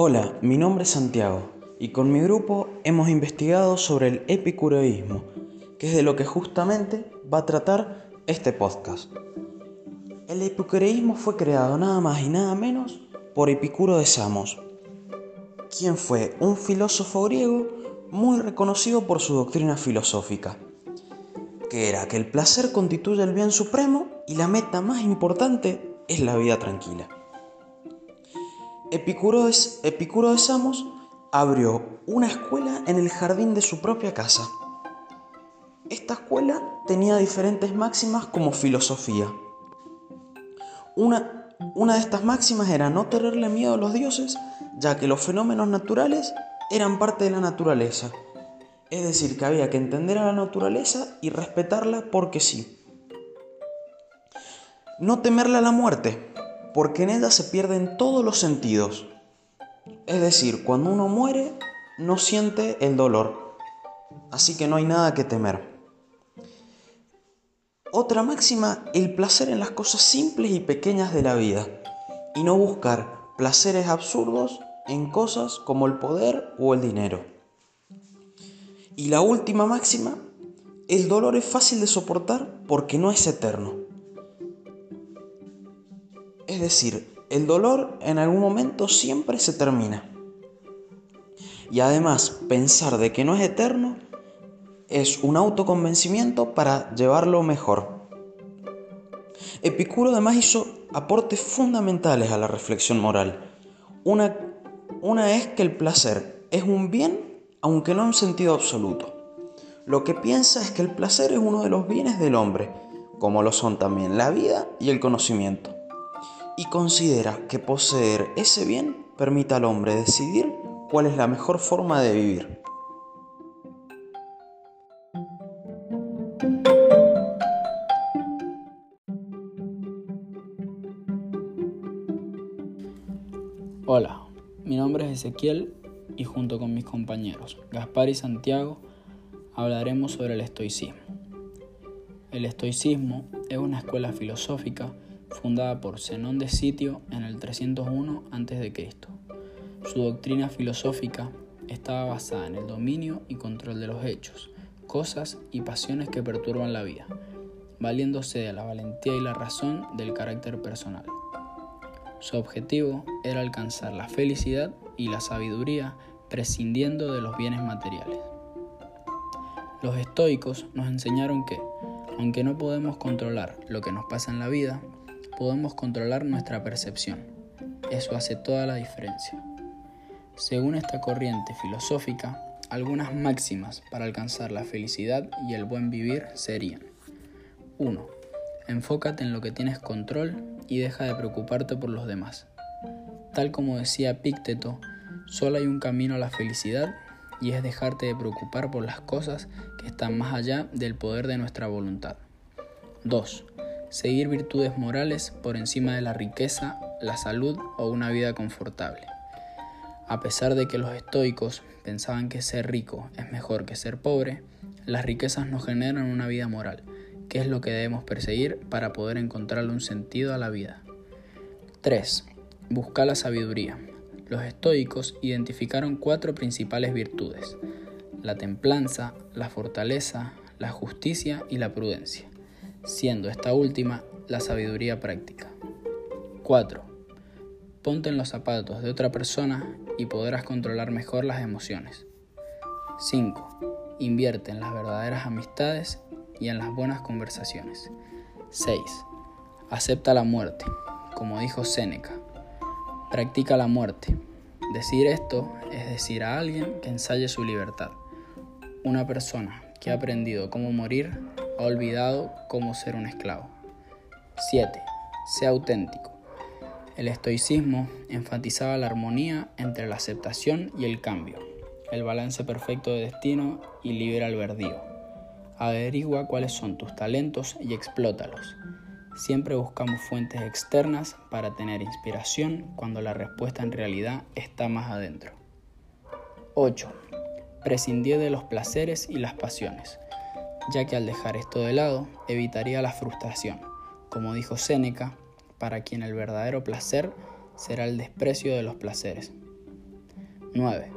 Hola, mi nombre es Santiago y con mi grupo hemos investigado sobre el epicureísmo, que es de lo que justamente va a tratar este podcast. El epicureísmo fue creado nada más y nada menos por Epicuro de Samos, quien fue un filósofo griego muy reconocido por su doctrina filosófica, que era que el placer constituye el bien supremo y la meta más importante es la vida tranquila. Epicuro de, Samos abrió una escuela en el jardín de su propia casa. Esta escuela tenía diferentes máximas como filosofía. Una, una de estas máximas era no tenerle miedo a los dioses, ya que los fenómenos naturales eran parte de la naturaleza. Es decir, que había que entender a la naturaleza y respetarla porque sí. No temerle a la muerte, porque en ella se pierden todos los sentidos. Es decir, cuando uno muere, no siente el dolor, así que no hay nada que temer. Otra máxima, el placer en las cosas simples y pequeñas de la vida, y no buscar placeres absurdos en cosas como el poder o el dinero. Y la última máxima, el dolor es fácil de soportar porque no es eterno. Es decir, el dolor en algún momento siempre se termina. Y además, pensar de que no es eterno es un autoconvencimiento para llevarlo mejor. Epicuro además hizo aportes fundamentales a la reflexión moral. Una, una es que el placer es un bien, aunque no en sentido absoluto. Lo que piensa es que el placer es uno de los bienes del hombre, como lo son también la vida y el conocimiento y considera que poseer ese bien permite al hombre decidir cuál es la mejor forma de vivir. Hola, mi nombre es Ezequiel y junto con mis compañeros Gaspar y Santiago hablaremos sobre el estoicismo. El estoicismo es una escuela filosófica fundada por Zenón de Sitio en el 301 a.C. Su doctrina filosófica estaba basada en el dominio y control de los hechos, cosas y pasiones que perturban la vida, valiéndose de la valentía y la razón del carácter personal. Su objetivo era alcanzar la felicidad y la sabiduría prescindiendo de los bienes materiales. Los estoicos nos enseñaron que, aunque no podemos controlar lo que nos pasa en la vida, podemos controlar nuestra percepción. Eso hace toda la diferencia. Según esta corriente filosófica, algunas máximas para alcanzar la felicidad y el buen vivir serían 1. Enfócate en lo que tienes control y deja de preocuparte por los demás. Tal como decía Pícteto, solo hay un camino a la felicidad y es dejarte de preocupar por las cosas que están más allá del poder de nuestra voluntad. 2 seguir virtudes morales por encima de la riqueza, la salud o una vida confortable. A pesar de que los estoicos pensaban que ser rico es mejor que ser pobre, las riquezas nos generan una vida moral, que es lo que debemos perseguir para poder encontrarle un sentido a la vida. 3. Buscar la sabiduría. Los estoicos identificaron cuatro principales virtudes, la templanza, la fortaleza, la justicia y la prudencia siendo esta última la sabiduría práctica. 4. Ponte en los zapatos de otra persona y podrás controlar mejor las emociones. 5. Invierte en las verdaderas amistades y en las buenas conversaciones. 6. Acepta la muerte, como dijo Séneca. Practica la muerte. Decir esto es decir a alguien que ensaye su libertad. Una persona que ha aprendido cómo morir olvidado cómo ser un esclavo. 7. Sea auténtico. El estoicismo enfatizaba la armonía entre la aceptación y el cambio, el balance perfecto de destino y libre albedrío. Averigua cuáles son tus talentos y explótalos. Siempre buscamos fuentes externas para tener inspiración cuando la respuesta en realidad está más adentro. 8. Prescindir de los placeres y las pasiones ya que al dejar esto de lado evitaría la frustración. Como dijo Séneca, para quien el verdadero placer será el desprecio de los placeres. 9.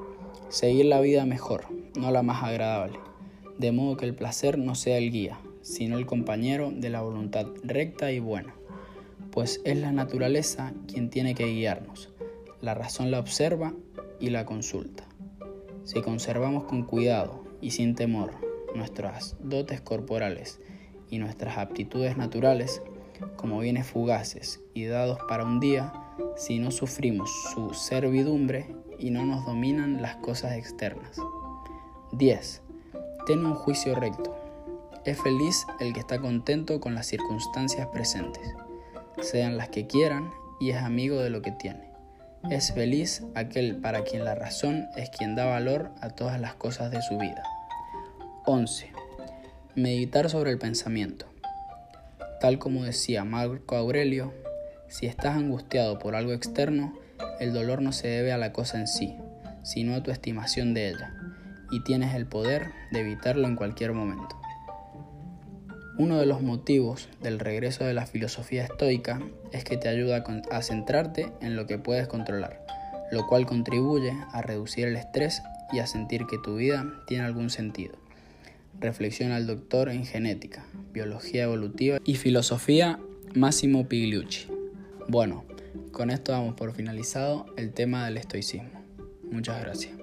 Seguir la vida mejor, no la más agradable, de modo que el placer no sea el guía, sino el compañero de la voluntad recta y buena, pues es la naturaleza quien tiene que guiarnos, la razón la observa y la consulta. Si conservamos con cuidado y sin temor nuestras dotes corporales y nuestras aptitudes naturales, como bienes fugaces y dados para un día, si no sufrimos su servidumbre y no nos dominan las cosas externas. 10. Ten un juicio recto. Es feliz el que está contento con las circunstancias presentes, sean las que quieran, y es amigo de lo que tiene. Es feliz aquel para quien la razón es quien da valor a todas las cosas de su vida. 11. Meditar sobre el pensamiento. Tal como decía Marco Aurelio, si estás angustiado por algo externo, el dolor no se debe a la cosa en sí, sino a tu estimación de ella, y tienes el poder de evitarlo en cualquier momento. Uno de los motivos del regreso de la filosofía estoica es que te ayuda a centrarte en lo que puedes controlar, lo cual contribuye a reducir el estrés y a sentir que tu vida tiene algún sentido. Reflexiona el doctor en genética, biología evolutiva y filosofía Massimo Pigliucci. Bueno, con esto damos por finalizado el tema del estoicismo. Muchas gracias.